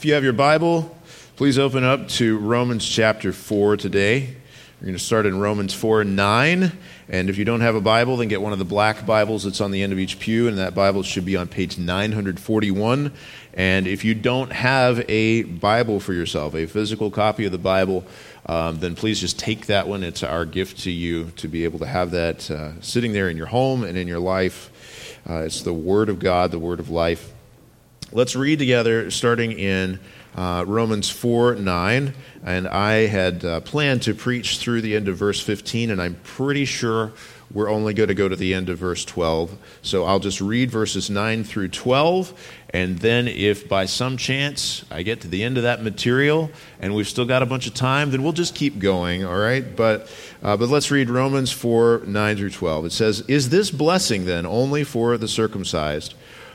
If you have your Bible, please open up to Romans chapter 4 today. We're going to start in Romans 4 and 9. And if you don't have a Bible, then get one of the black Bibles that's on the end of each pew, and that Bible should be on page 941. And if you don't have a Bible for yourself, a physical copy of the Bible, um, then please just take that one. It's our gift to you to be able to have that uh, sitting there in your home and in your life. Uh, it's the Word of God, the Word of life. Let's read together, starting in uh, Romans 4 9. And I had uh, planned to preach through the end of verse 15, and I'm pretty sure we're only going to go to the end of verse 12. So I'll just read verses 9 through 12, and then if by some chance I get to the end of that material and we've still got a bunch of time, then we'll just keep going, all right? But, uh, but let's read Romans 4 9 through 12. It says, Is this blessing then only for the circumcised?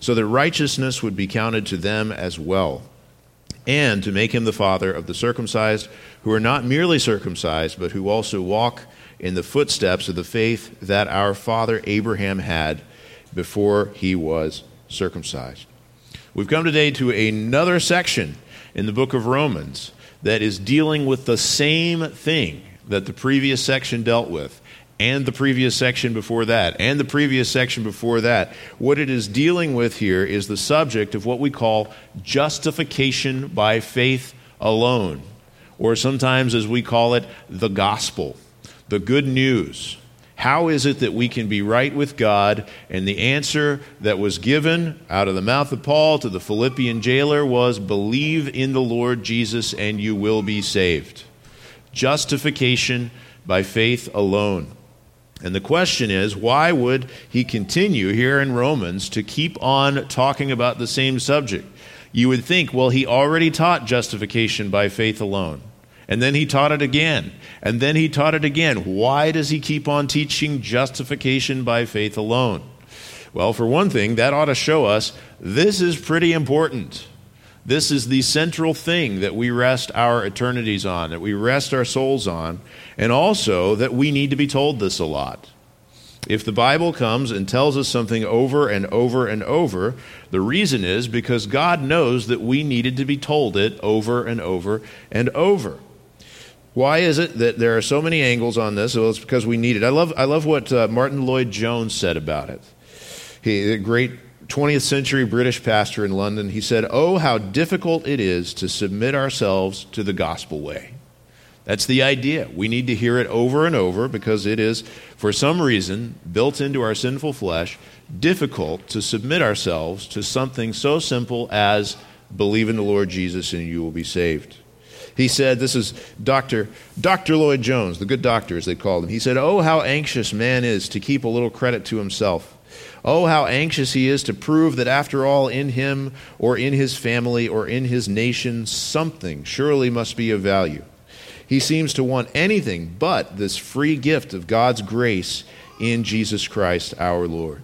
so that righteousness would be counted to them as well, and to make him the father of the circumcised, who are not merely circumcised, but who also walk in the footsteps of the faith that our father Abraham had before he was circumcised. We've come today to another section in the book of Romans that is dealing with the same thing that the previous section dealt with and the previous section before that, and the previous section before that. What it is dealing with here is the subject of what we call justification by faith alone, or sometimes as we call it, the gospel, the good news. How is it that we can be right with God? And the answer that was given out of the mouth of Paul to the Philippian jailer was believe in the Lord Jesus and you will be saved. Justification by faith alone. And the question is, why would he continue here in Romans to keep on talking about the same subject? You would think, well, he already taught justification by faith alone. And then he taught it again. And then he taught it again. Why does he keep on teaching justification by faith alone? Well, for one thing, that ought to show us this is pretty important. This is the central thing that we rest our eternities on, that we rest our souls on, and also that we need to be told this a lot. If the Bible comes and tells us something over and over and over, the reason is because God knows that we needed to be told it over and over and over. Why is it that there are so many angles on this? Well, it's because we need it. I love, I love what uh, Martyn Lloyd-Jones said about it. He, a great 20th century British pastor in London, he said, Oh, how difficult it is to submit ourselves to the gospel way. That's the idea. We need to hear it over and over because it is, for some reason, built into our sinful flesh, difficult to submit ourselves to something so simple as believe in the Lord Jesus and you will be saved. He said, This is Dr. Dr. Lloyd Jones, the good doctor, as they called him. He said, Oh, how anxious man is to keep a little credit to himself. Oh, how anxious he is to prove that after all, in him or in his family or in his nation, something surely must be of value. He seems to want anything but this free gift of God's grace in Jesus Christ our Lord.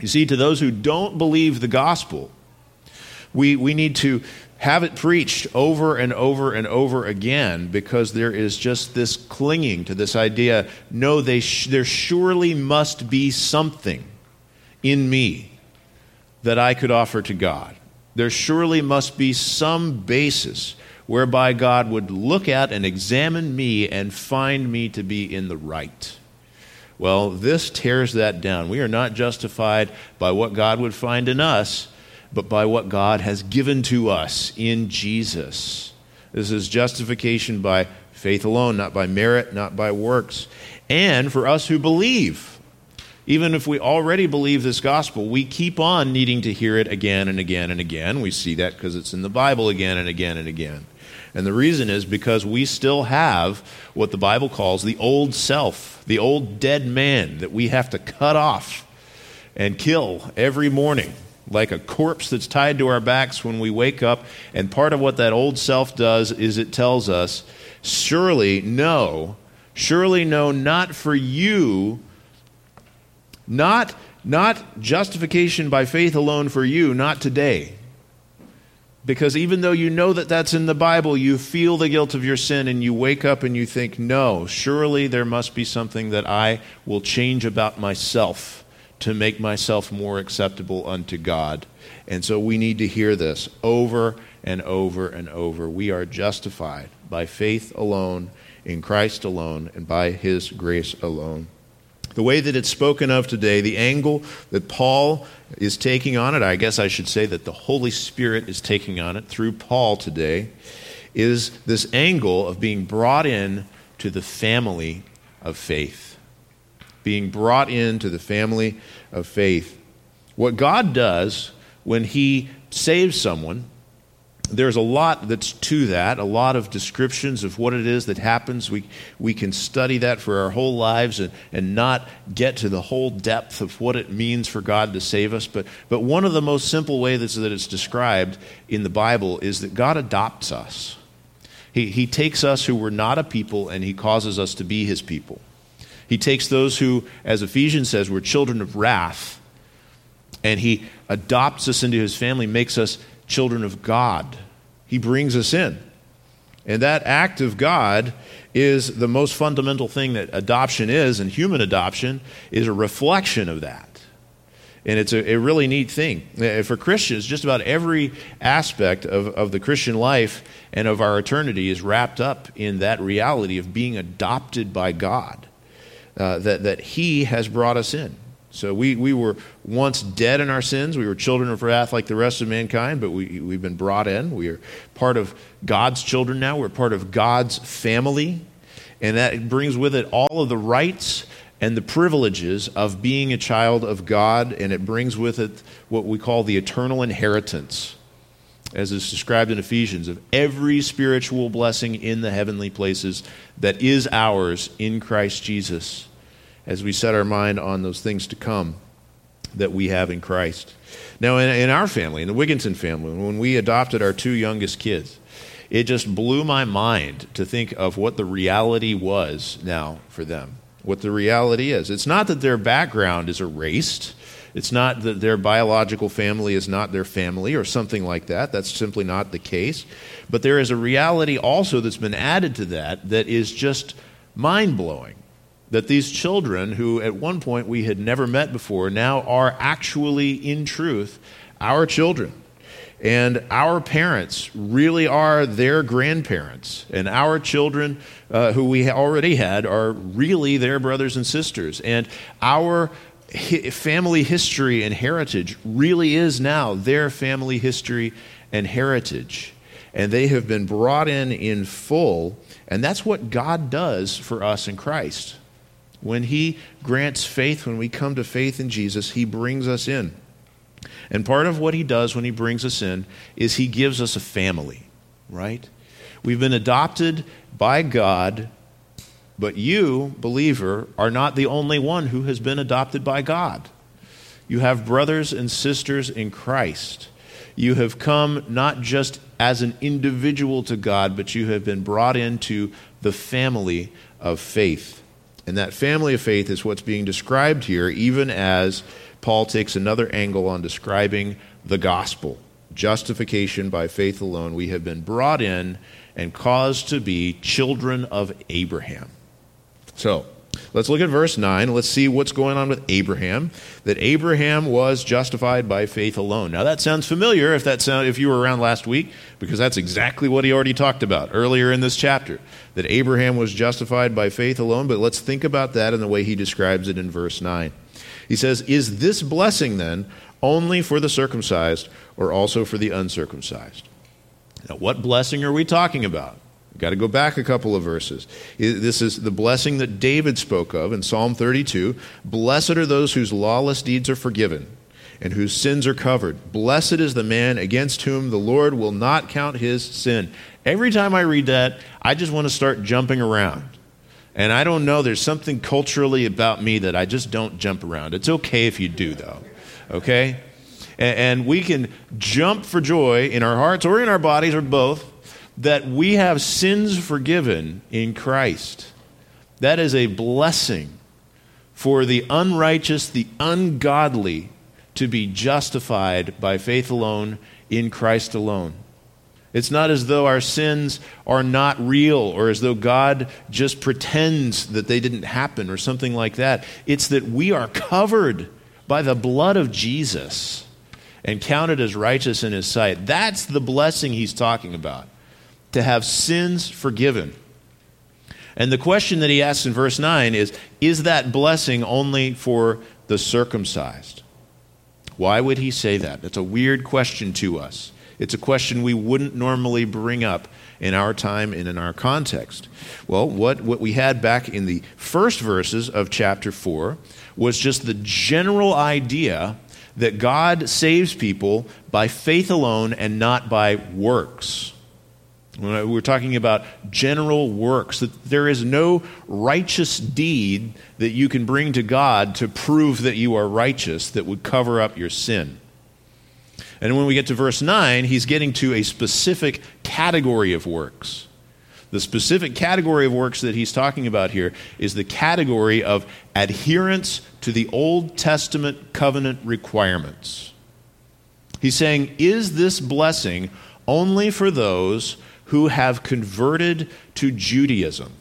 You see, to those who don't believe the gospel, we, we need to have it preached over and over and over again because there is just this clinging to this idea no, they sh- there surely must be something in me that I could offer to God. There surely must be some basis whereby God would look at and examine me and find me to be in the right. Well, this tears that down. We are not justified by what God would find in us, but by what God has given to us in Jesus. This is justification by faith alone, not by merit, not by works. And for us who believe, even if we already believe this gospel, we keep on needing to hear it again and again and again. We see that because it's in the Bible again and again and again. And the reason is because we still have what the Bible calls the old self, the old dead man that we have to cut off and kill every morning. like a corpse that's tied to our backs when we wake up. And part of what that old self does is it tells us, surely no, surely no, not for you, not, not justification by faith alone for you, not today. Because even though you know that that's in the Bible, you feel the guilt of your sin and you wake up and you think, no, surely there must be something that I will change about myself to make myself more acceptable unto God. And so we need to hear this over and over and over. We are justified by faith alone, in Christ alone, and by his grace alone. The way that it's spoken of today, the angle that Paul is taking on it, I guess I should say that the Holy Spirit is taking on it through Paul today, is this angle of being brought in to the family of faith. Being brought into the family of faith. What God does when He saves someone there's a lot that's to that, a lot of descriptions of what it is that happens. We, we can study that for our whole lives and, and not get to the whole depth of what it means for God to save us. But, but one of the most simple ways that it's described in the Bible is that God adopts us. He, he takes us who were not a people and he causes us to be his people. He takes those who, as Ephesians says, were children of wrath, and he adopts us into his family, makes us children of God. He brings us in. And that act of God is the most fundamental thing that adoption is, and human adoption is a reflection of that. And it's a, a really neat thing. Uh, for Christians, just about every aspect of, of the Christian life and of our eternity is wrapped up in that reality of being adopted by God, uh, that, that He has brought us in. So we, we were once dead in our sins. We were children of wrath like the rest of mankind, but we, we've been brought in. We are part of God's children now. We're part of God's family. And that brings with it all of the rights and the privileges of being a child of God. And it brings with it what we call the eternal inheritance, as is described in Ephesians, of every spiritual blessing in the heavenly places that is ours in Christ Jesus as we set our mind on those things to come that we have in Christ. Now, in, in our family, in the Wigginton family, when we adopted our two youngest kids, it just blew my mind to think of what the reality was now for them. What the reality is. It's not that their background is erased. It's not that their biological family is not their family or something like that. That's simply not the case. But there is a reality also that's been added to that that is just mind blowing that these children, who at one point we had never met before, now are actually, in truth, our children. And our parents really are their grandparents. And our children, uh, who we already had, are really their brothers and sisters. And our hi- family history and heritage really is now their family history and heritage. And they have been brought in in full. And that's what God does for us in Christ. When He grants faith, when we come to faith in Jesus, He brings us in. And part of what He does when He brings us in is He gives us a family, right? We've been adopted by God, but you, believer, are not the only one who has been adopted by God. You have brothers and sisters in Christ. You have come not just as an individual to God, but you have been brought into the family of faith. And that family of faith is what's being described here, even as Paul takes another angle on describing the gospel justification by faith alone. We have been brought in and caused to be children of Abraham. So, let's look at verse 9. Let's see what's going on with Abraham. That Abraham was justified by faith alone. Now, that sounds familiar if, that sound, if you were around last week, because that's exactly what he already talked about earlier in this chapter that Abraham was justified by faith alone, but let's think about that in the way he describes it in verse 9. He says, Is this blessing then only for the circumcised or also for the uncircumcised? Now, what blessing are we talking about? We've got to go back a couple of verses. This is the blessing that David spoke of in Psalm 32. Blessed are those whose lawless deeds are forgiven and whose sins are covered. Blessed is the man against whom the Lord will not count his sin. Every time I read that, I just want to start jumping around. And I don't know, there's something culturally about me that I just don't jump around. It's okay if you do, though. Okay? And, and we can jump for joy in our hearts or in our bodies or both that we have sins forgiven in Christ. That is a blessing for the unrighteous, the ungodly to be justified by faith alone in Christ alone. It's not as though our sins are not real or as though God just pretends that they didn't happen or something like that. It's that we are covered by the blood of Jesus and counted as righteous in His sight. That's the blessing He's talking about to have sins forgiven. And the question that He asks in verse 9 is Is that blessing only for the circumcised? Why would He say that? That's a weird question to us. It's a question we wouldn't normally bring up in our time and in our context. Well, what, what we had back in the first verses of chapter 4 was just the general idea that God saves people by faith alone and not by works. We're talking about general works, that there is no righteous deed that you can bring to God to prove that you are righteous that would cover up your sin. And when we get to verse 9, he's getting to a specific category of works. The specific category of works that he's talking about here is the category of adherence to the Old Testament covenant requirements. He's saying, Is this blessing only for those who have converted to Judaism?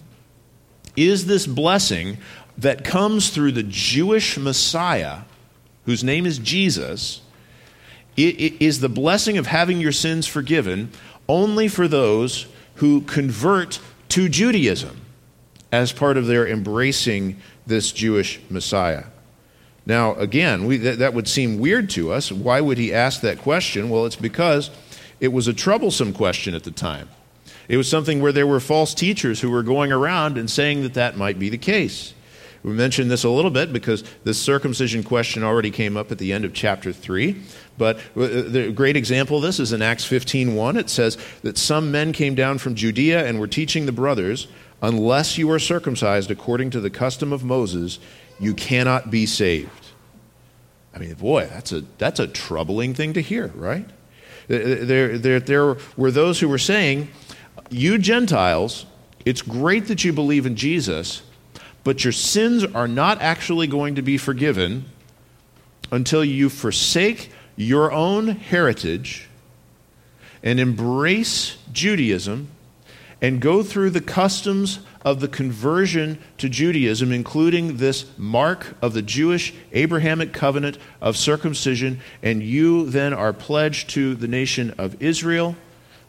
Is this blessing that comes through the Jewish Messiah, whose name is Jesus? Is the blessing of having your sins forgiven only for those who convert to Judaism as part of their embracing this Jewish Messiah? Now, again, we, that would seem weird to us. Why would he ask that question? Well, it's because it was a troublesome question at the time. It was something where there were false teachers who were going around and saying that that might be the case. We mentioned this a little bit because this circumcision question already came up at the end of chapter 3. But uh, the great example of this is in Acts 15:1. It says that some men came down from Judea and were teaching the brothers, unless you are circumcised according to the custom of Moses, you cannot be saved. I mean, boy, that's a, that's a troubling thing to hear, right? There, there, there were those who were saying, You Gentiles, it's great that you believe in Jesus, but your sins are not actually going to be forgiven until you forsake your own heritage and embrace Judaism and go through the customs of the conversion to Judaism, including this mark of the Jewish Abrahamic covenant of circumcision, and you then are pledged to the nation of Israel.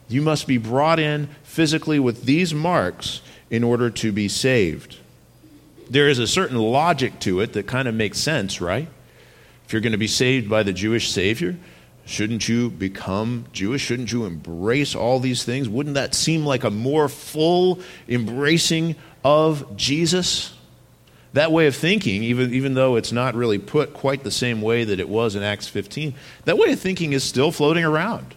You must be brought in physically with these marks in order to be saved. There is a certain logic to it that kind of makes sense, right? If you're going to be saved by the Jewish Savior, shouldn't you become Jewish? Shouldn't you embrace all these things? Wouldn't that seem like a more full embracing of Jesus? That way of thinking, even, even though it's not really put quite the same way that it was in Acts 15, that way of thinking is still floating around.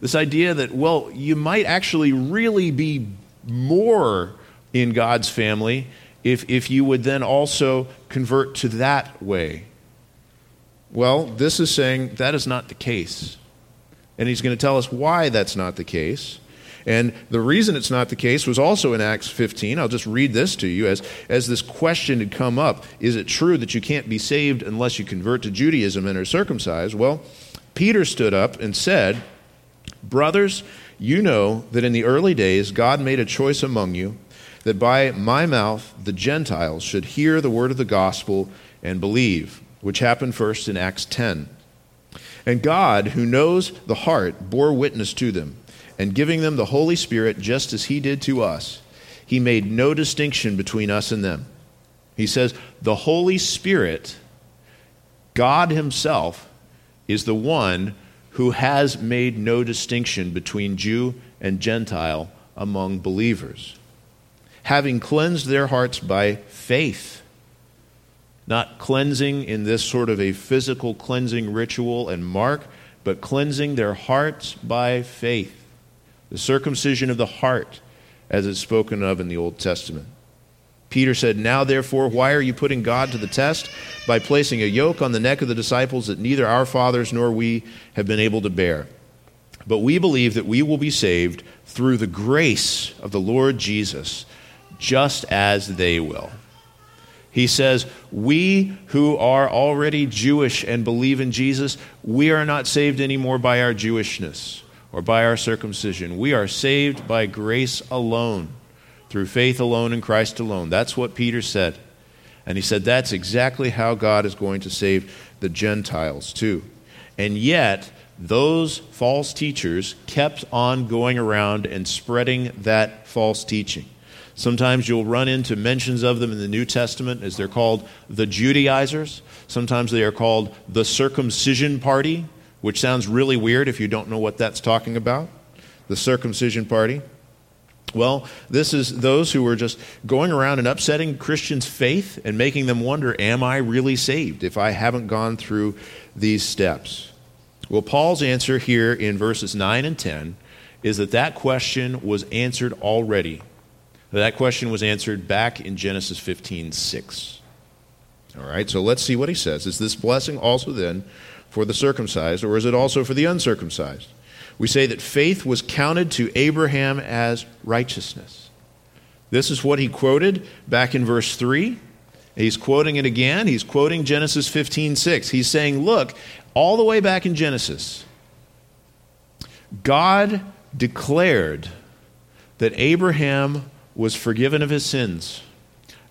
This idea that, well, you might actually really be more in God's family if, if you would then also convert to that way well, this is saying that is not the case. And he's going to tell us why that's not the case. And the reason it's not the case was also in Acts 15. I'll just read this to you as, as this question had come up Is it true that you can't be saved unless you convert to Judaism and are circumcised? Well, Peter stood up and said, Brothers, you know that in the early days God made a choice among you that by my mouth the Gentiles should hear the word of the gospel and believe which happened first in Acts 10. And God, who knows the heart, bore witness to them, and giving them the Holy Spirit just as He did to us, He made no distinction between us and them. He says, The Holy Spirit, God Himself, is the one who has made no distinction between Jew and Gentile among believers, having cleansed their hearts by faith not cleansing in this sort of a physical cleansing ritual and mark, but cleansing their hearts by faith. The circumcision of the heart, as it's spoken of in the Old Testament. Peter said, Now therefore, why are you putting God to the test by placing a yoke on the neck of the disciples that neither our fathers nor we have been able to bear? But we believe that we will be saved through the grace of the Lord Jesus, just as they will. He says, We who are already Jewish and believe in Jesus, we are not saved anymore by our Jewishness or by our circumcision. We are saved by grace alone through faith alone in Christ alone. That's what Peter said. And he said that's exactly how God is going to save the Gentiles too. And yet, those false teachers kept on going around and spreading that false teaching. Sometimes you'll run into mentions of them in the New Testament as they're called the Judaizers. Sometimes they are called the circumcision party, which sounds really weird if you don't know what that's talking about. The circumcision party. Well, this is those who are just going around and upsetting Christians' faith and making them wonder, am I really saved if I haven't gone through these steps? Well, Paul's answer here in verses 9 and 10 is that that question was answered already. That question was answered back in Genesis 15 6. All right, so let's see what he says. Is this blessing also then for the circumcised, or is it also for the uncircumcised? we say that faith was counted to Abraham as righteousness. This is what he quoted back in verse 3. He's quoting it again. He's quoting Genesis 15 6. He's saying, Look, all the way back in Genesis, God declared that Abraham was forgiven of his sins,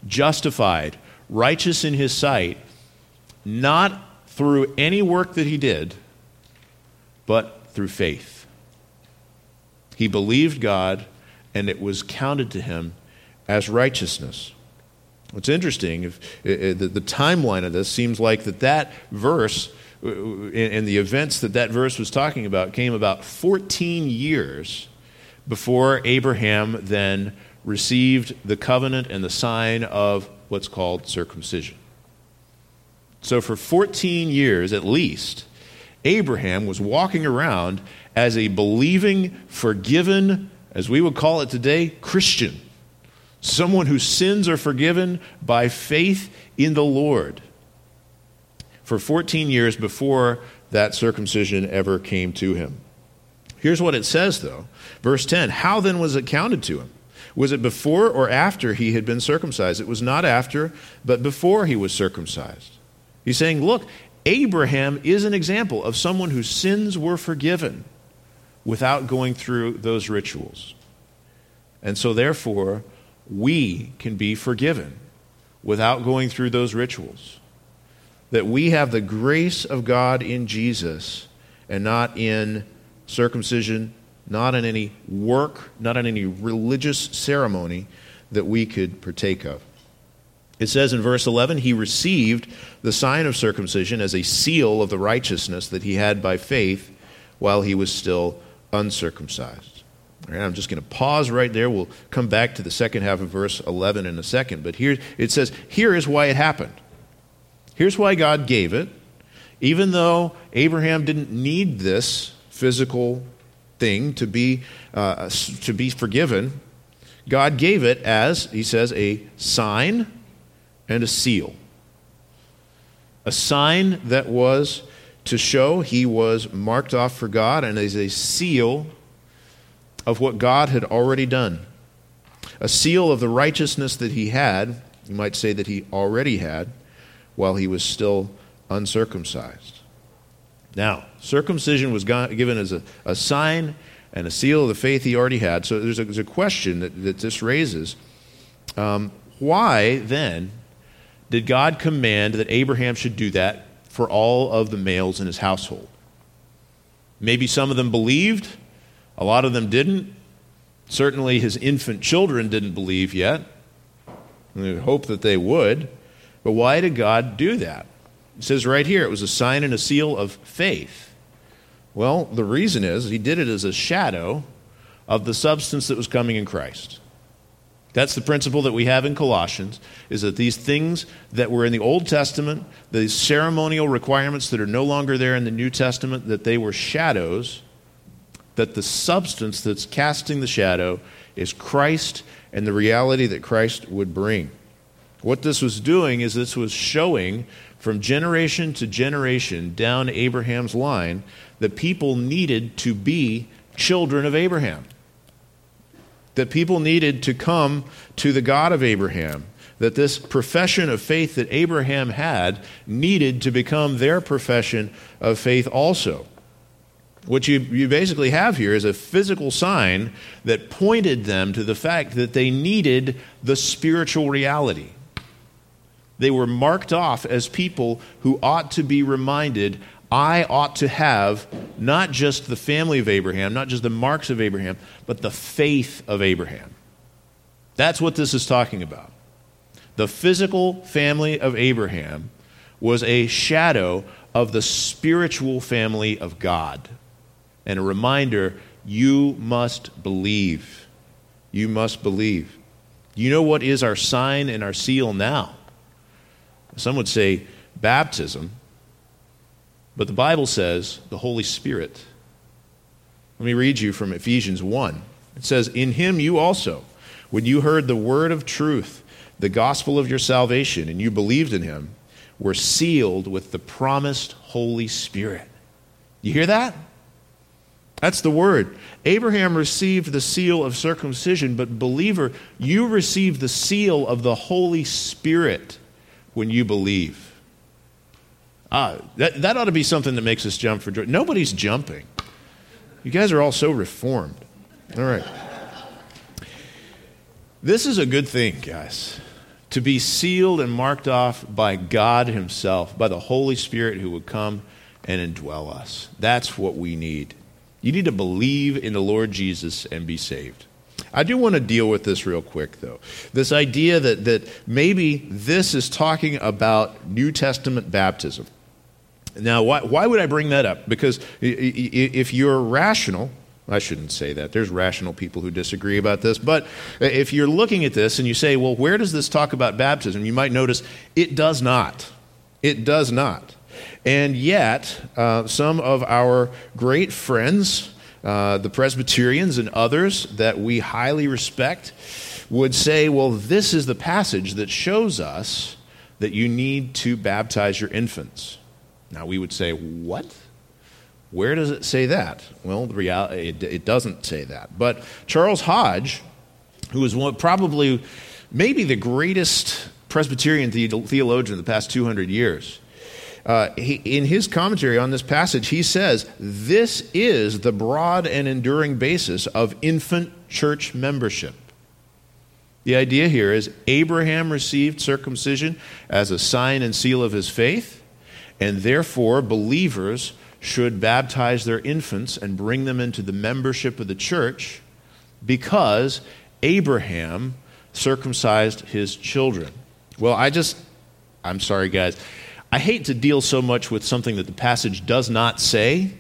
justified, righteous in his sight, not through any work that he did, but through faith. He believed God, and it was counted to him as righteousness. What's interesting, if, the, the timeline of this seems like that that verse uh, uh, and the events that that verse was talking about came about 14 years before Abraham then received the covenant and the sign of what's called circumcision. So, for 14 years at least, Abraham was walking around as a believing, forgiven, as we would call it today, Christian. Someone whose sins are forgiven by faith in the Lord. For 14 years before that circumcision ever came to him. Here's what it says, though. Verse 10 How then was it counted to him? Was it before or after he had been circumcised? It was not after, but before he was circumcised. He's saying, Look, Abraham is an example of someone whose sins were forgiven without going through those rituals. And so, therefore, we can be forgiven without going through those rituals. That we have the grace of God in Jesus and not in circumcision, not in any work, not in any religious ceremony that we could partake of. It says in verse 11, he received the sign of circumcision as a seal of the righteousness that he had by faith while he was still uncircumcised. I'm just going to pause right there. We'll come back to the second half of verse 11 in a second. But here it says, here is why it happened. Here's why God gave it. Even though Abraham didn't need this physical thing to be, uh, to be forgiven, God gave it as, he says, a sign and a seal. A sign that was to show he was marked off for God and as a seal of what God had already done. A seal of the righteousness that he had, you might say that he already had, while he was still uncircumcised. Now, circumcision was given as a, a sign and a seal of the faith he already had. So there's a, there's a question that, that this raises. Um, why then did God command that Abraham should do that for all of the males in his household. Maybe some of them believed, a lot of them didn't. Certainly, his infant children didn't believe yet. We hope that they would. But why did God do that? It says right here it was a sign and a seal of faith. Well, the reason is he did it as a shadow of the substance that was coming in Christ. That's the principle that we have in Colossians is that these things that were in the Old Testament, these ceremonial requirements that are no longer there in the New Testament, that they were shadows, that the substance that's casting the shadow is Christ and the reality that Christ would bring. What this was doing is this was showing from generation to generation down Abraham's line the people needed to be children of Abraham. That people needed to come to the God of Abraham. That this profession of faith that Abraham had needed to become their profession of faith also. What you, you basically have here is a physical sign that pointed them to the fact that they needed the spiritual reality. They were marked off as people who ought to be reminded I ought to have not just the family of Abraham, not just the marks of Abraham, but the faith of Abraham. That's what this is talking about. The physical family of Abraham was a shadow of the spiritual family of God. And a reminder you must believe. You must believe. You know what is our sign and our seal now? Some would say baptism, but the Bible says the Holy Spirit. Let me read you from Ephesians 1. It says, In him you also, when you heard the word of truth, the gospel of your salvation, and you believed in him, were sealed with the promised Holy Spirit. You hear that? That's the word. Abraham received the seal of circumcision, but believer, you received the seal of the Holy Spirit when you believe. Ah, that, that ought to be something that makes us jump for joy. Nobody's jumping. You guys are all so reformed. All right. This is a good thing, guys. To be sealed and marked off by God Himself, by the Holy Spirit who would come and indwell us. That's what we need. You need to believe in the Lord Jesus and be saved. I do want to deal with this real quick, though. This idea that, that maybe this is talking about New Testament baptism. Now, why, why would I bring that up? Because if you're rational, I shouldn't say that. There's rational people who disagree about this. But if you're looking at this and you say, well, where does this talk about baptism? You might notice it does not. It does not. And yet, uh, some of our great friends, uh, the Presbyterians and others that we highly respect would say, well, this is the passage that shows us that you need to baptize your infants. Now, we would say, what? Where does it say that? Well, the reality, it, it doesn't say that. But Charles Hodge, who is one, probably maybe the greatest Presbyterian theologian of the past 200 years, uh, he, in his commentary on this passage, he says, This is the broad and enduring basis of infant church membership. The idea here is Abraham received circumcision as a sign and seal of his faith, and therefore believers should baptize their infants and bring them into the membership of the church because Abraham circumcised his children. Well, I just, I'm sorry, guys. I hate to deal so much with something that the passage does not say,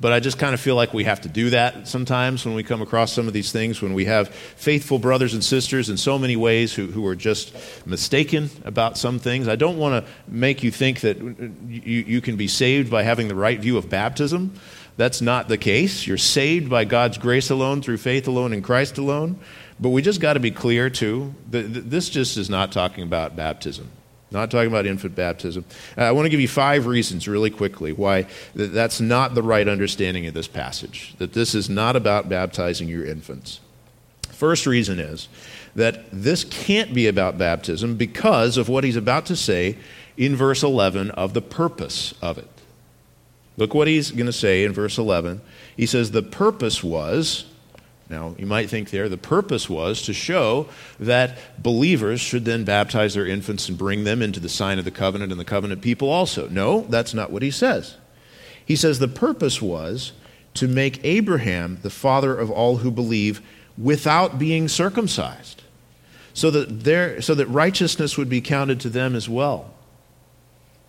but I just kind of feel like we have to do that sometimes when we come across some of these things, when we have faithful brothers and sisters in so many ways who, who are just mistaken about some things. I don't want to make you think that uh, you, you can be saved by having the right view of baptism. That's not the case. You're saved by God's grace alone, through faith alone, in Christ alone. But we just got to be clear, too, that this just is not talking about baptism. Not talking about infant baptism. Uh, I want to give you five reasons really quickly why that's not the right understanding of this passage, that this is not about baptizing your infants. First reason is that this can't be about baptism because of what he's about to say in verse 11 of the purpose of it. Look what he's going to say in verse 11. He says, The purpose was now, you might think there the purpose was to show that believers should then baptize their infants and bring them into the sign of the covenant and the covenant people also. No, that's not what he says. He says the purpose was to make Abraham the father of all who believe without being circumcised, so that, there, so that righteousness would be counted to them as well.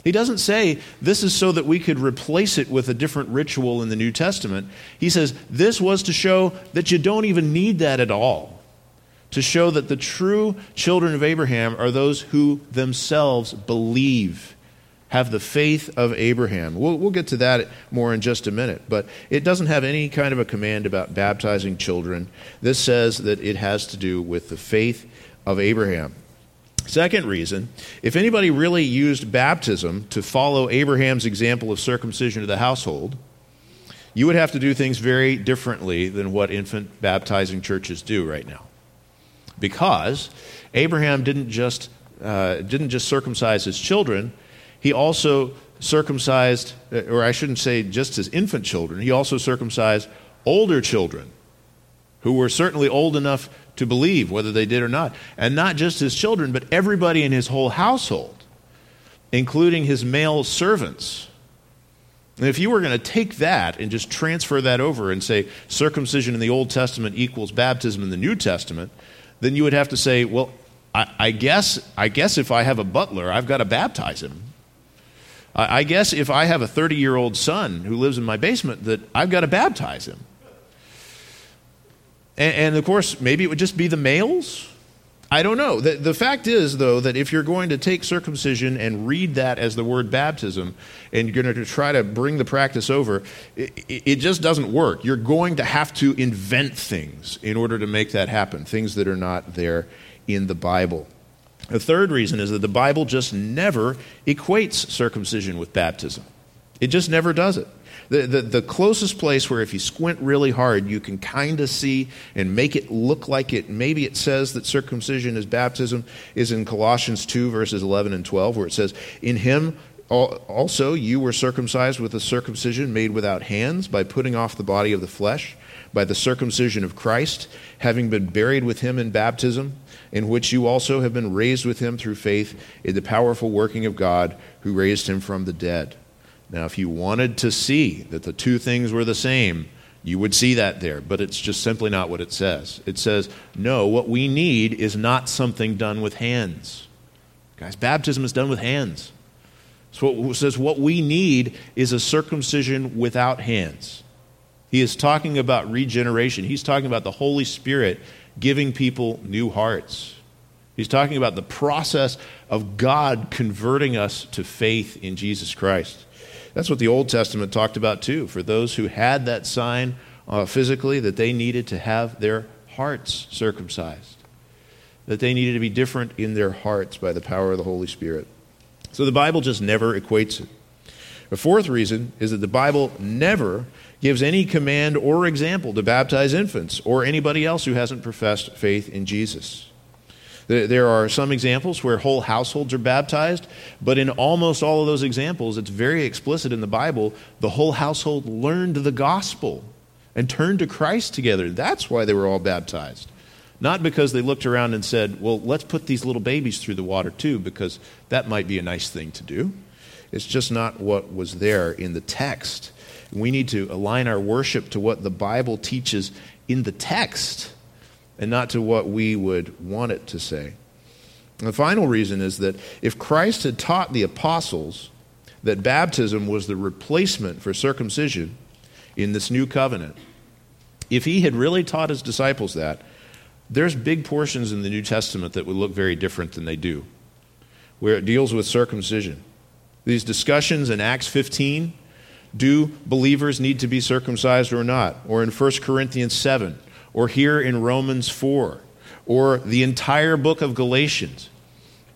He doesn't say this is so that we could replace it with a different ritual in the New Testament. He says this was to show that you don't even need that at all. To show that the true children of Abraham are those who themselves believe, have the faith of Abraham. We'll, we'll get to that more in just a minute. But it doesn't have any kind of a command about baptizing children. This says that it has to do with the faith of Abraham. Second reason if anybody really used baptism to follow Abraham's example of circumcision of the household, you would have to do things very differently than what infant baptizing churches do right now. Because Abraham didn't just, uh, didn't just circumcise his children, he also circumcised, uh, or I shouldn't say just his infant children, he also circumcised older children who were certainly old enough to believe, whether they did or not. And not just his children, but everybody in his whole household, including his male servants. And if you were going to take that and just transfer that over and say circumcision in the Old Testament equals baptism in the New Testament, then you would have to say, well, I, I guess, I guess if I have a butler, I've got to baptize him. I, I guess if I have a 30 year old son who lives in my basement, that I've got to baptize him. And, and, of course, maybe it would just be the males. I don't know. The, the fact is, though, that if you're going to take circumcision and read that as the word baptism, and you're going to try to bring the practice over, it, it just doesn't work. You're going to have to invent things in order to make that happen, things that are not there in the Bible. The third reason is that the Bible just never equates circumcision with baptism. It just never does it. The, the, the, closest place where if you squint really hard, you can kind of see and make it look like it, maybe it says that circumcision is baptism, is in Colossians 2, verses 11 and 12, where it says, In him also you were circumcised with a circumcision made without hands by putting off the body of the flesh, by the circumcision of Christ, having been buried with him in baptism, in which you also have been raised with him through faith in the powerful working of God who raised him from the dead. Now, if you wanted to see that the two things were the same, you would see that there, but it's just simply not what it says. It says, no, what we need is not something done with hands. Guys, baptism is done with hands. So it says what we need is a circumcision without hands. He is talking about regeneration. He's talking about the Holy Spirit giving people new hearts. He's talking about the process of God converting us to faith in Jesus Christ. That's what the Old Testament talked about too. For those who had that sign uh, physically, that they needed to have their hearts circumcised, that they needed to be different in their hearts by the power of the Holy Spirit. So the Bible just never equates it. The fourth reason is that the Bible never gives any command or example to baptize infants or anybody else who hasn't professed faith in Jesus. There are some examples where whole households are baptized, but in almost all of those examples, it's very explicit in the Bible the whole household learned the gospel and turned to Christ together. That's why they were all baptized. Not because they looked around and said, well, let's put these little babies through the water too, because that might be a nice thing to do. It's just not what was there in the text. We need to align our worship to what the Bible teaches in the text and not to what we would want it to say. And the final reason is that if Christ had taught the apostles that baptism was the replacement for circumcision in this new covenant, if he had really taught his disciples that, there's big portions in the New Testament that would look very different than they do, where it deals with circumcision. These discussions in Acts 15 do believers need to be circumcised or not? Or in 1 Corinthians 7, or here in Romans 4, or the entire book of Galatians,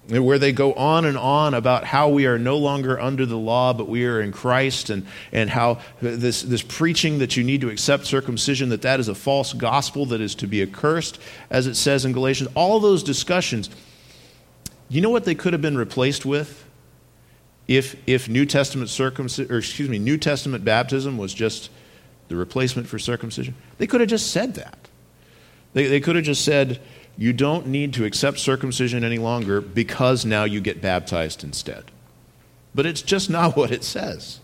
where they go on and on about how we are no longer under the law, but we are in Christ, and, and how this, this preaching that you need to accept circumcision, that that is a false gospel that is to be accursed, as it says in Galatians. All those discussions, you know what they could have been replaced with? If, if New Testament circumcision, or excuse me, New Testament baptism was just the replacement for circumcision, they could have just said that. They, they could have just said, you don't need to accept circumcision any longer because now you get baptized instead. But it's just not what it says.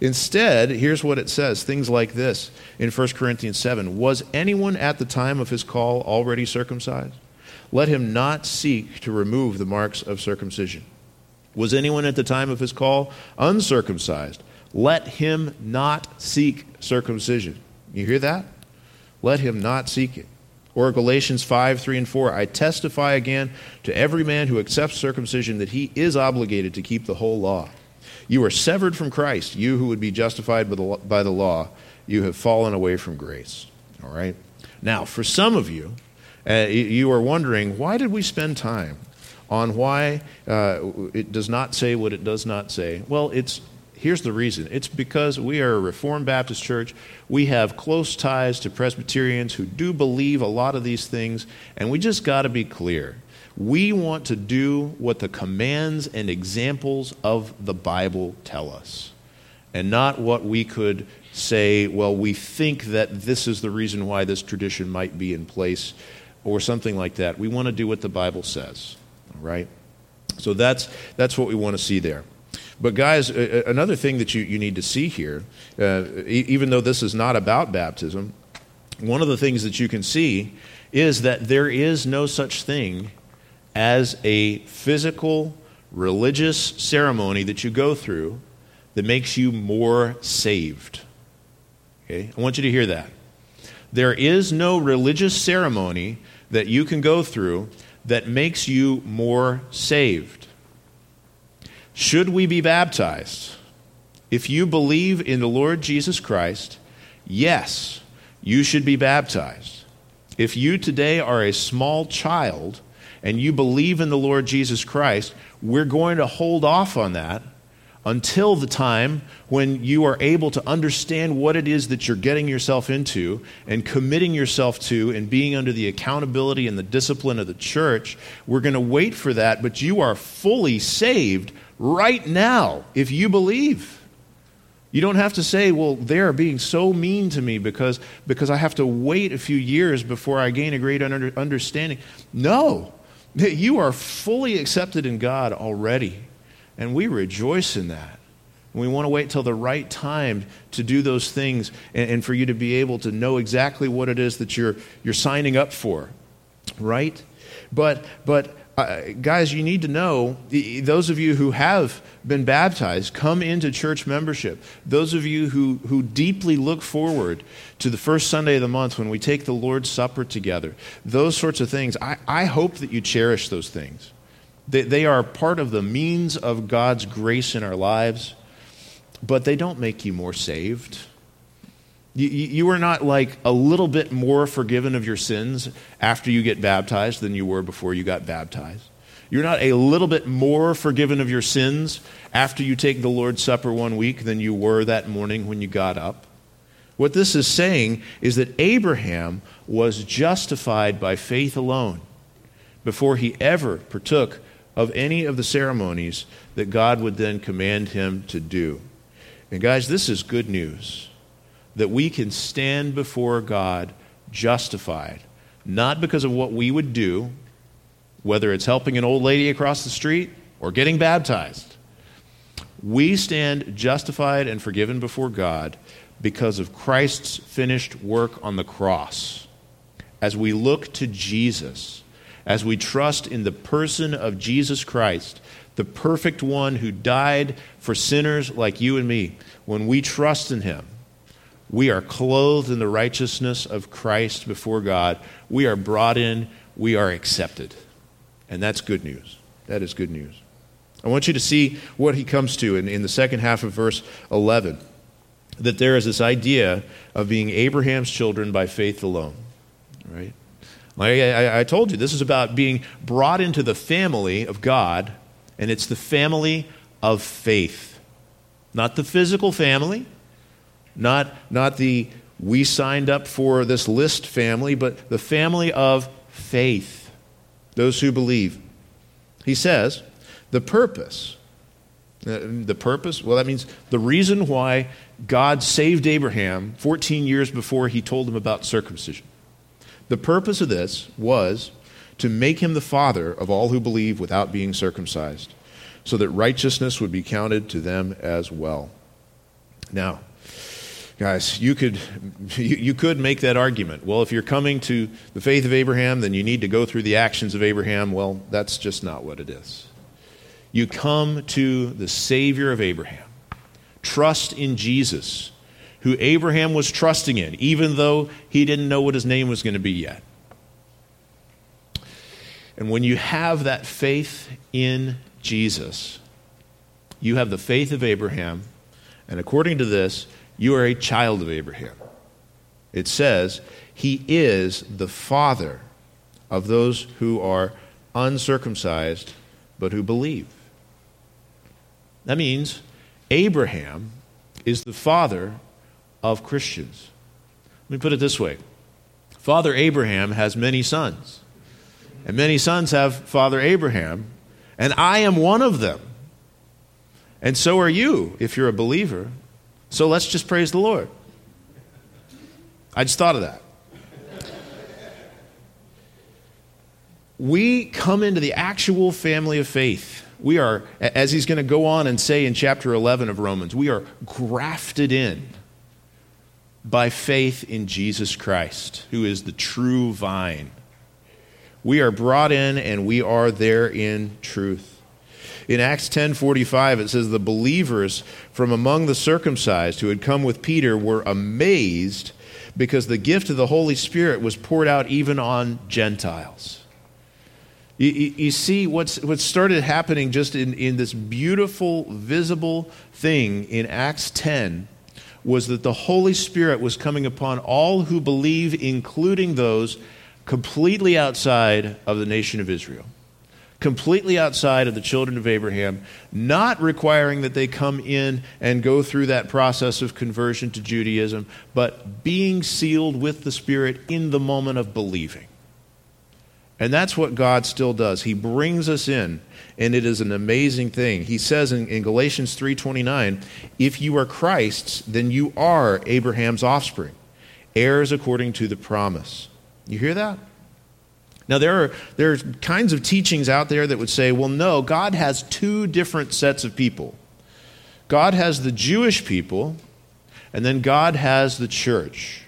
Instead, here's what it says things like this in 1 Corinthians 7 Was anyone at the time of his call already circumcised? Let him not seek to remove the marks of circumcision. Was anyone at the time of his call uncircumcised? Let him not seek circumcision. You hear that? Let him not seek it. Or Galatians 5, 3, and 4. I testify again to every man who accepts circumcision that he is obligated to keep the whole law. You are severed from Christ, you who would be justified by the, by the law. You have fallen away from grace. All right? Now, for some of you, uh, you are wondering, why did we spend time on why uh, it does not say what it does not say? Well, it's here's the reason. It's because we are a Reformed Baptist church. We have close ties to Presbyterians who do believe a lot of these things, and we just got to be clear. We want to do what the commands and examples of the Bible tell us, and not what we could say, well, we think that this is the reason why this tradition might be in place, or something like that. We want to do what the Bible says, right? So that's, that's what we want to see there. But, guys, another thing that you, you need to see here, uh, even though this is not about baptism, one of the things that you can see is that there is no such thing as a physical religious ceremony that you go through that makes you more saved. Okay? I want you to hear that. There is no religious ceremony that you can go through that makes you more saved. Should we be baptized? If you believe in the Lord Jesus Christ, yes, you should be baptized. If you today are a small child and you believe in the Lord Jesus Christ, we're going to hold off on that until the time when you are able to understand what it is that you're getting yourself into and committing yourself to and being under the accountability and the discipline of the church. We're going to wait for that, but you are fully saved right now if you believe. You don't have to say, well, they're being so mean to me because, because I have to wait a few years before I gain a great under, understanding. No, you are fully accepted in God already, and we rejoice in that. We want to wait till the right time to do those things and, and for you to be able to know exactly what it is that you're, you're signing up for, right? But, but guys, you need to know those of you who have been baptized, come into church membership. Those of you who, who deeply look forward to the first Sunday of the month when we take the Lord's Supper together, those sorts of things, I, I hope that you cherish those things. They, they are part of the means of God's grace in our lives, but they don't make you more saved. You, you are not like a little bit more forgiven of your sins after you get baptized than you were before you got baptized. You're not a little bit more forgiven of your sins after you take the Lord's Supper one week than you were that morning when you got up. What this is saying is that Abraham was justified by faith alone before he ever partook of any of the ceremonies that God would then command him to do. And guys, this is good news that we can stand before God justified, not because of what we would do, whether it's helping an old lady across the street or getting baptized. We stand justified and forgiven before God because of Christ's finished work on the cross. As we look to Jesus, as we trust in the person of Jesus Christ, the perfect one who died for sinners like you and me, when we trust in him, we are clothed in the righteousness of Christ before God. We are brought in. We are accepted. And that's good news. That is good news. I want you to see what he comes to in, in the second half of verse 11 that there is this idea of being Abraham's children by faith alone. Right? Like I, I told you, this is about being brought into the family of God, and it's the family of faith. Not the physical family, not, not the we signed up for this list family, but the family of faith, those who believe. He says, the purpose. Uh, the purpose? Well, that means the reason why God saved Abraham 14 years before he told him about circumcision. The purpose of this was to make him the father of all who believe without being circumcised, so that righteousness would be counted to them as well. Now, Guys, you could, you, you could make that argument. Well, if you're coming to the faith of Abraham, then you need to go through the actions of Abraham. Well, that's just not what it is. You come to the Savior of Abraham. Trust in Jesus, who Abraham was trusting in, even though he didn't know what his name was going to be yet. And when you have that faith in Jesus, you have the faith of Abraham. And according to this, you are a child of Abraham. It says, He is the father of those who are uncircumcised but who believe. That means Abraham is the father of Christians. Let me put it this way Father Abraham has many sons, and many sons have Father Abraham, and I am one of them. And so are you if you're a believer. So let's just praise the Lord. I just thought of that. We come into the actual family of faith. We are, as he's going to go on and say in chapter 11 of Romans, we are grafted in by faith in Jesus Christ, who is the true vine. We are brought in and we are there in truth. In Acts 10:45 it says the believers from among the circumcised who had come with Peter were amazed because the gift of the Holy Spirit was poured out even on Gentiles. You, you, you see what's, what started happening just in, in this beautiful, visible thing in Acts 10 was that the Holy Spirit was coming upon all who believe, including those completely outside of the nation of Israel, completely outside of the children of Abraham, not requiring that they come in and go through that process of conversion to Judaism, but being sealed with the Spirit in the moment of believing. And that's what God still does. He brings us in, and it is an amazing thing. He says in, in Galatians 3:29, "If you are Christ's, then you are Abraham's offspring, heirs according to the promise." You hear that? Now there are there are kinds of teachings out there that would say, "Well, no, God has two different sets of people. God has the Jewish people, and then God has the church."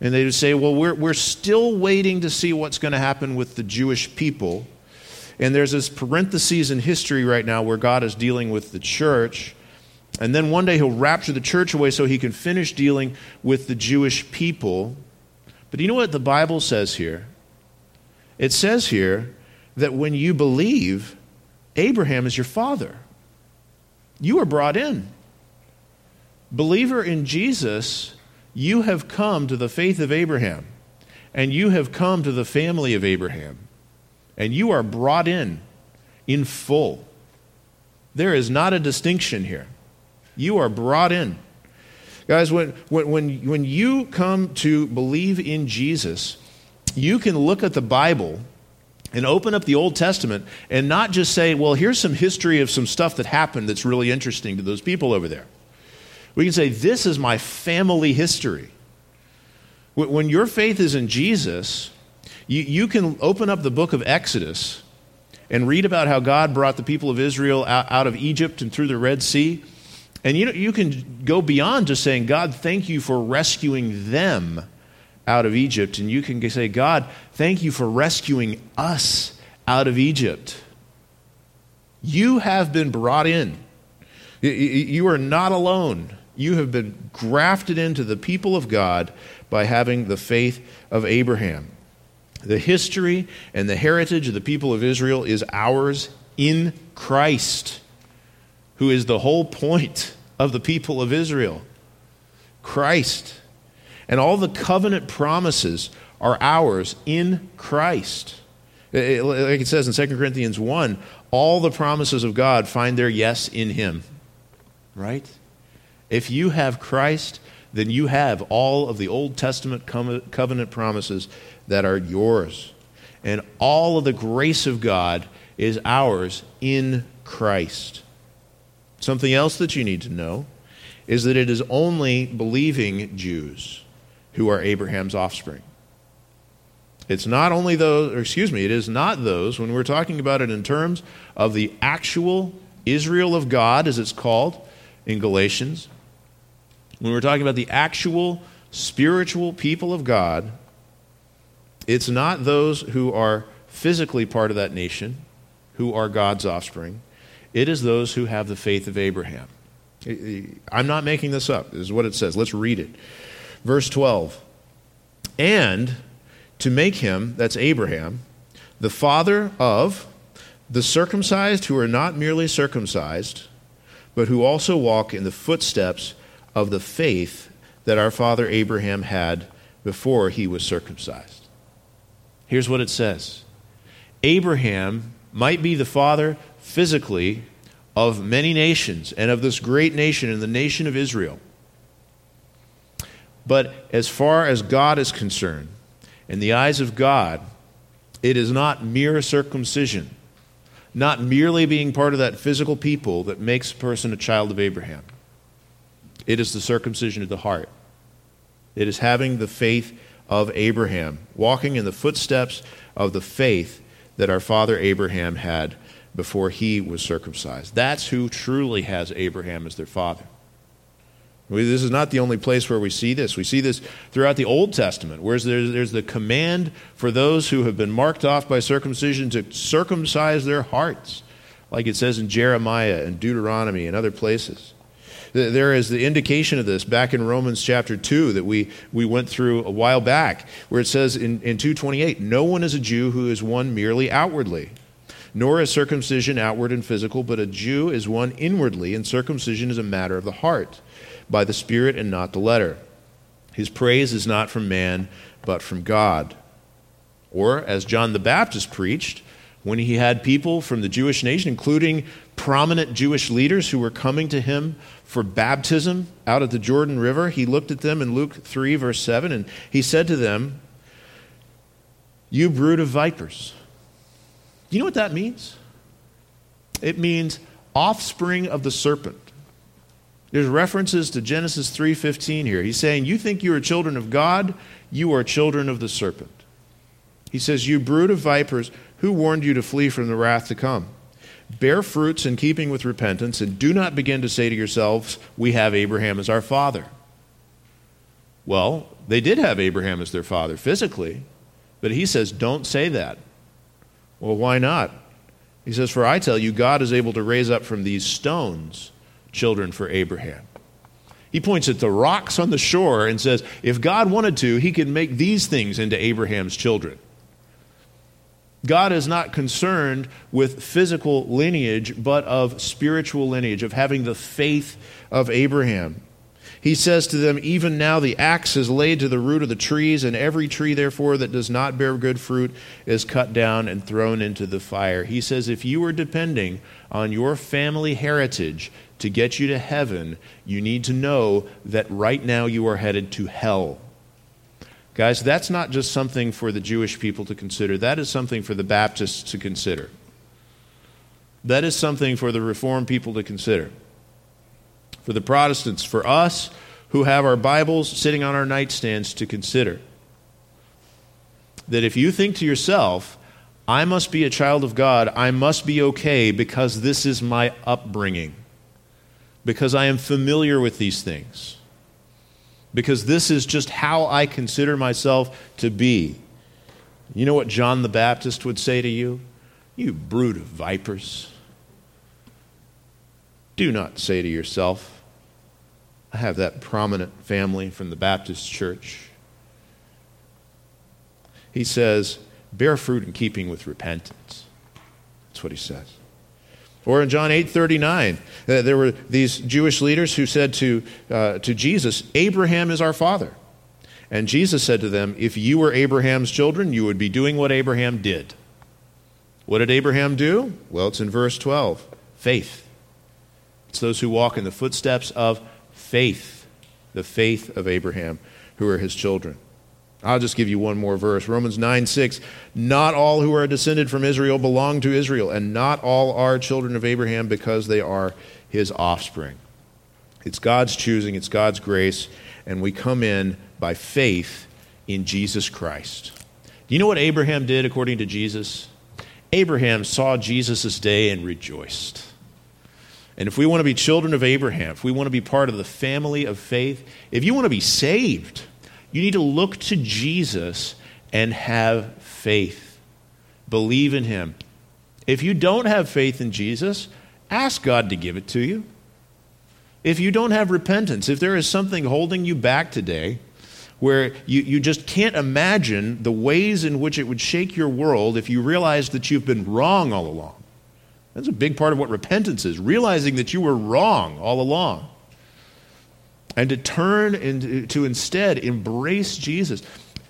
And they would say, well, we're, we're still waiting to see what's going to happen with the Jewish people. And there's this parentheses in history right now where God is dealing with the church. And then one day he'll rapture the church away so he can finish dealing with the Jewish people. But you know what the Bible says here? It says here that when you believe, Abraham is your father. You are brought in. Believer in Jesus you have come to the faith of Abraham, and you have come to the family of Abraham, and you are brought in in full. There is not a distinction here. You are brought in. Guys, when, when, when, when you come to believe in Jesus, you can look at the Bible and open up the Old Testament and not just say, well, here's some history of some stuff that happened that's really interesting to those people over there. We can say, This is my family history. When your faith is in Jesus, you, you can open up the book of Exodus and read about how God brought the people of Israel out, out of Egypt and through the Red Sea. And you, you can go beyond just saying, God, thank you for rescuing them out of Egypt. And you can say, God, thank you for rescuing us out of Egypt. You have been brought in. You are not alone. You have been grafted into the people of God by having the faith of Abraham. The history and the heritage of the people of Israel is ours in Christ, who is the whole point of the people of Israel. Christ. And all the covenant promises are ours in Christ. Like it says in 2 Corinthians 1, all the promises of God find their yes in Him. Right? If you have Christ, then you have all of the Old Testament covenant promises that are yours. And all of the grace of God is ours in Christ. Something else that you need to know is that it is only believing Jews who are Abraham's offspring. It's not only those, or excuse me, it is not those, when we're talking about it in terms of the actual Israel of God, as it's called in Galatians, when we're talking about the actual spiritual people of God, it's not those who are physically part of that nation who are God's offspring. It is those who have the faith of Abraham. I'm not making this up. This is what it says. Let's read it. Verse 12. And to make him, that's Abraham, the father of the circumcised who are not merely circumcised, but who also walk in the footsteps of the faith that our father Abraham had before he was circumcised. Here's what it says Abraham might be the father physically of many nations and of this great nation and the nation of Israel. But as far as God is concerned, in the eyes of God, it is not mere circumcision, not merely being part of that physical people that makes a person a child of Abraham. It is the circumcision of the heart. It is having the faith of Abraham, walking in the footsteps of the faith that our father Abraham had before he was circumcised. That's who truly has Abraham as their father. This is not the only place where we see this. We see this throughout the Old Testament, where there's, there's the command for those who have been marked off by circumcision to circumcise their hearts, like it says in Jeremiah and Deuteronomy and other places. There is the indication of this back in Romans chapter 2 that we, we went through a while back, where it says in, in 228 No one is a Jew who is one merely outwardly, nor is circumcision outward and physical, but a Jew is one inwardly, and circumcision is a matter of the heart, by the Spirit and not the letter. His praise is not from man, but from God. Or, as John the Baptist preached, when he had people from the Jewish nation, including prominent Jewish leaders who were coming to him for baptism out of the Jordan River, he looked at them in Luke 3, verse 7, and he said to them, You brood of vipers. Do you know what that means? It means offspring of the serpent. There's references to Genesis 3:15 here. He's saying, "You think you are children of God, you are children of the serpent." He says, "You brood of vipers, who warned you to flee from the wrath to come?" Bear fruits in keeping with repentance, and do not begin to say to yourselves, We have Abraham as our father. Well, they did have Abraham as their father physically, but he says, Don't say that. Well, why not? He says, For I tell you, God is able to raise up from these stones children for Abraham. He points at the rocks on the shore and says, If God wanted to, he could make these things into Abraham's children. God is not concerned with physical lineage, but of spiritual lineage, of having the faith of Abraham. He says to them, Even now the axe is laid to the root of the trees, and every tree, therefore, that does not bear good fruit is cut down and thrown into the fire. He says, If you are depending on your family heritage to get you to heaven, you need to know that right now you are headed to hell. Guys, that's not just something for the Jewish people to consider, that is something for the Baptists to consider. That is something for the Reformed people to consider. For the Protestants, for us who have our Bibles sitting on our nightstands to consider. That if you think to yourself, I must be a child of God, I must be okay because this is my upbringing, because I am familiar with these things because this is just how I consider myself to be. You know what John the Baptist would say to you? You brood of vipers. Do not say to yourself, I have that prominent family from the Baptist church. He says, bear fruit in keeping with repentance. That's what he says. Or in John 8:39, uh, there were these Jewish leaders who said to, uh, to Jesus, Abraham is our father. And Jesus said to them, If you were Abraham's children, you would be doing what Abraham did. What did Abraham do? Well, it's in verse 12 faith. It's those who walk in the footsteps of faith, the faith of Abraham, who are his children. I'll just give you one more verse. Romans 9 6. Not all who are descended from Israel belong to Israel, and not all are children of Abraham because they are his offspring. It's God's choosing, it's God's grace, and we come in by faith in Jesus Christ. Do you know what Abraham did according to Jesus? Abraham saw Jesus' day and rejoiced. And if we want to be children of Abraham, if we want to be part of the family of faith, if you want to be saved, you need to look to Jesus and have faith. Believe in him. If you don't have faith in Jesus, ask God to give it to you. If you don't have repentance, if there is something holding you back today, where you, you just can't imagine the ways in which it would shake your world if you realize that you've been wrong all along. That's a big part of what repentance is, realizing that you were wrong all along and to turn and to instead embrace Jesus.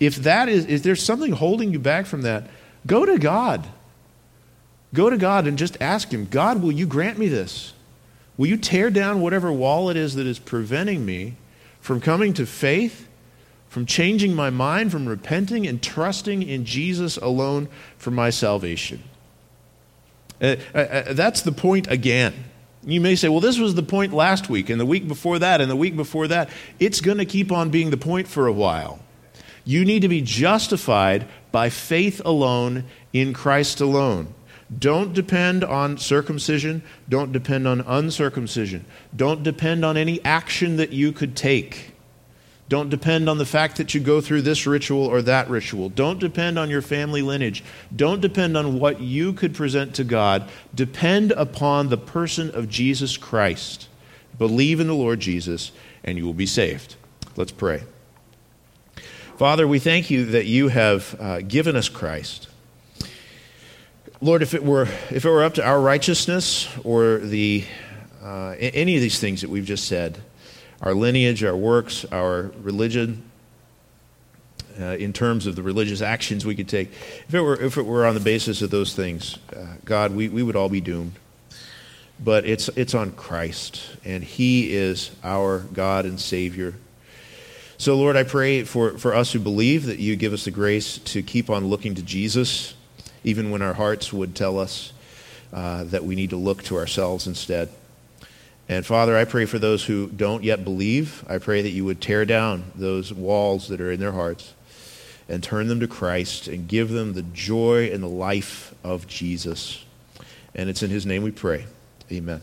If that is, if there's something holding you back from that, go to God. Go to God and just ask Him, God, will you grant me this? Will you tear down whatever wall it is that is preventing me from coming to faith, from changing my mind, from repenting and trusting in Jesus alone for my salvation? Uh, uh, uh, that's the point again. You may say, well, this was the point last week, and the week before that, and the week before that. It's going to keep on being the point for a while. You need to be justified by faith alone in Christ alone. Don't depend on circumcision. Don't depend on uncircumcision. Don't depend on any action that you could take. Don't depend on the fact that you go through this ritual or that ritual. Don't depend on your family lineage. Don't depend on what you could present to God. Depend upon the person of Jesus Christ. Believe in the Lord Jesus, and you will be saved. Let's pray. Father, we thank you that you have uh, given us Christ. Lord, if it were, if it were up to our righteousness or the, uh, any of these things that we've just said, our lineage, our works, our religion, uh, in terms of the religious actions we could take, if it were, if it were on the basis of those things, uh, God, we, we would all be doomed. But it's, it's on Christ, and He is our God and Savior. So, Lord, I pray for, for us who believe that you give us the grace to keep on looking to Jesus even when our hearts would tell us uh, that we need to look to ourselves instead. And Father, I pray for those who don't yet believe. I pray that you would tear down those walls that are in their hearts and turn them to Christ and give them the joy and the life of Jesus. And it's in his name we pray. Amen.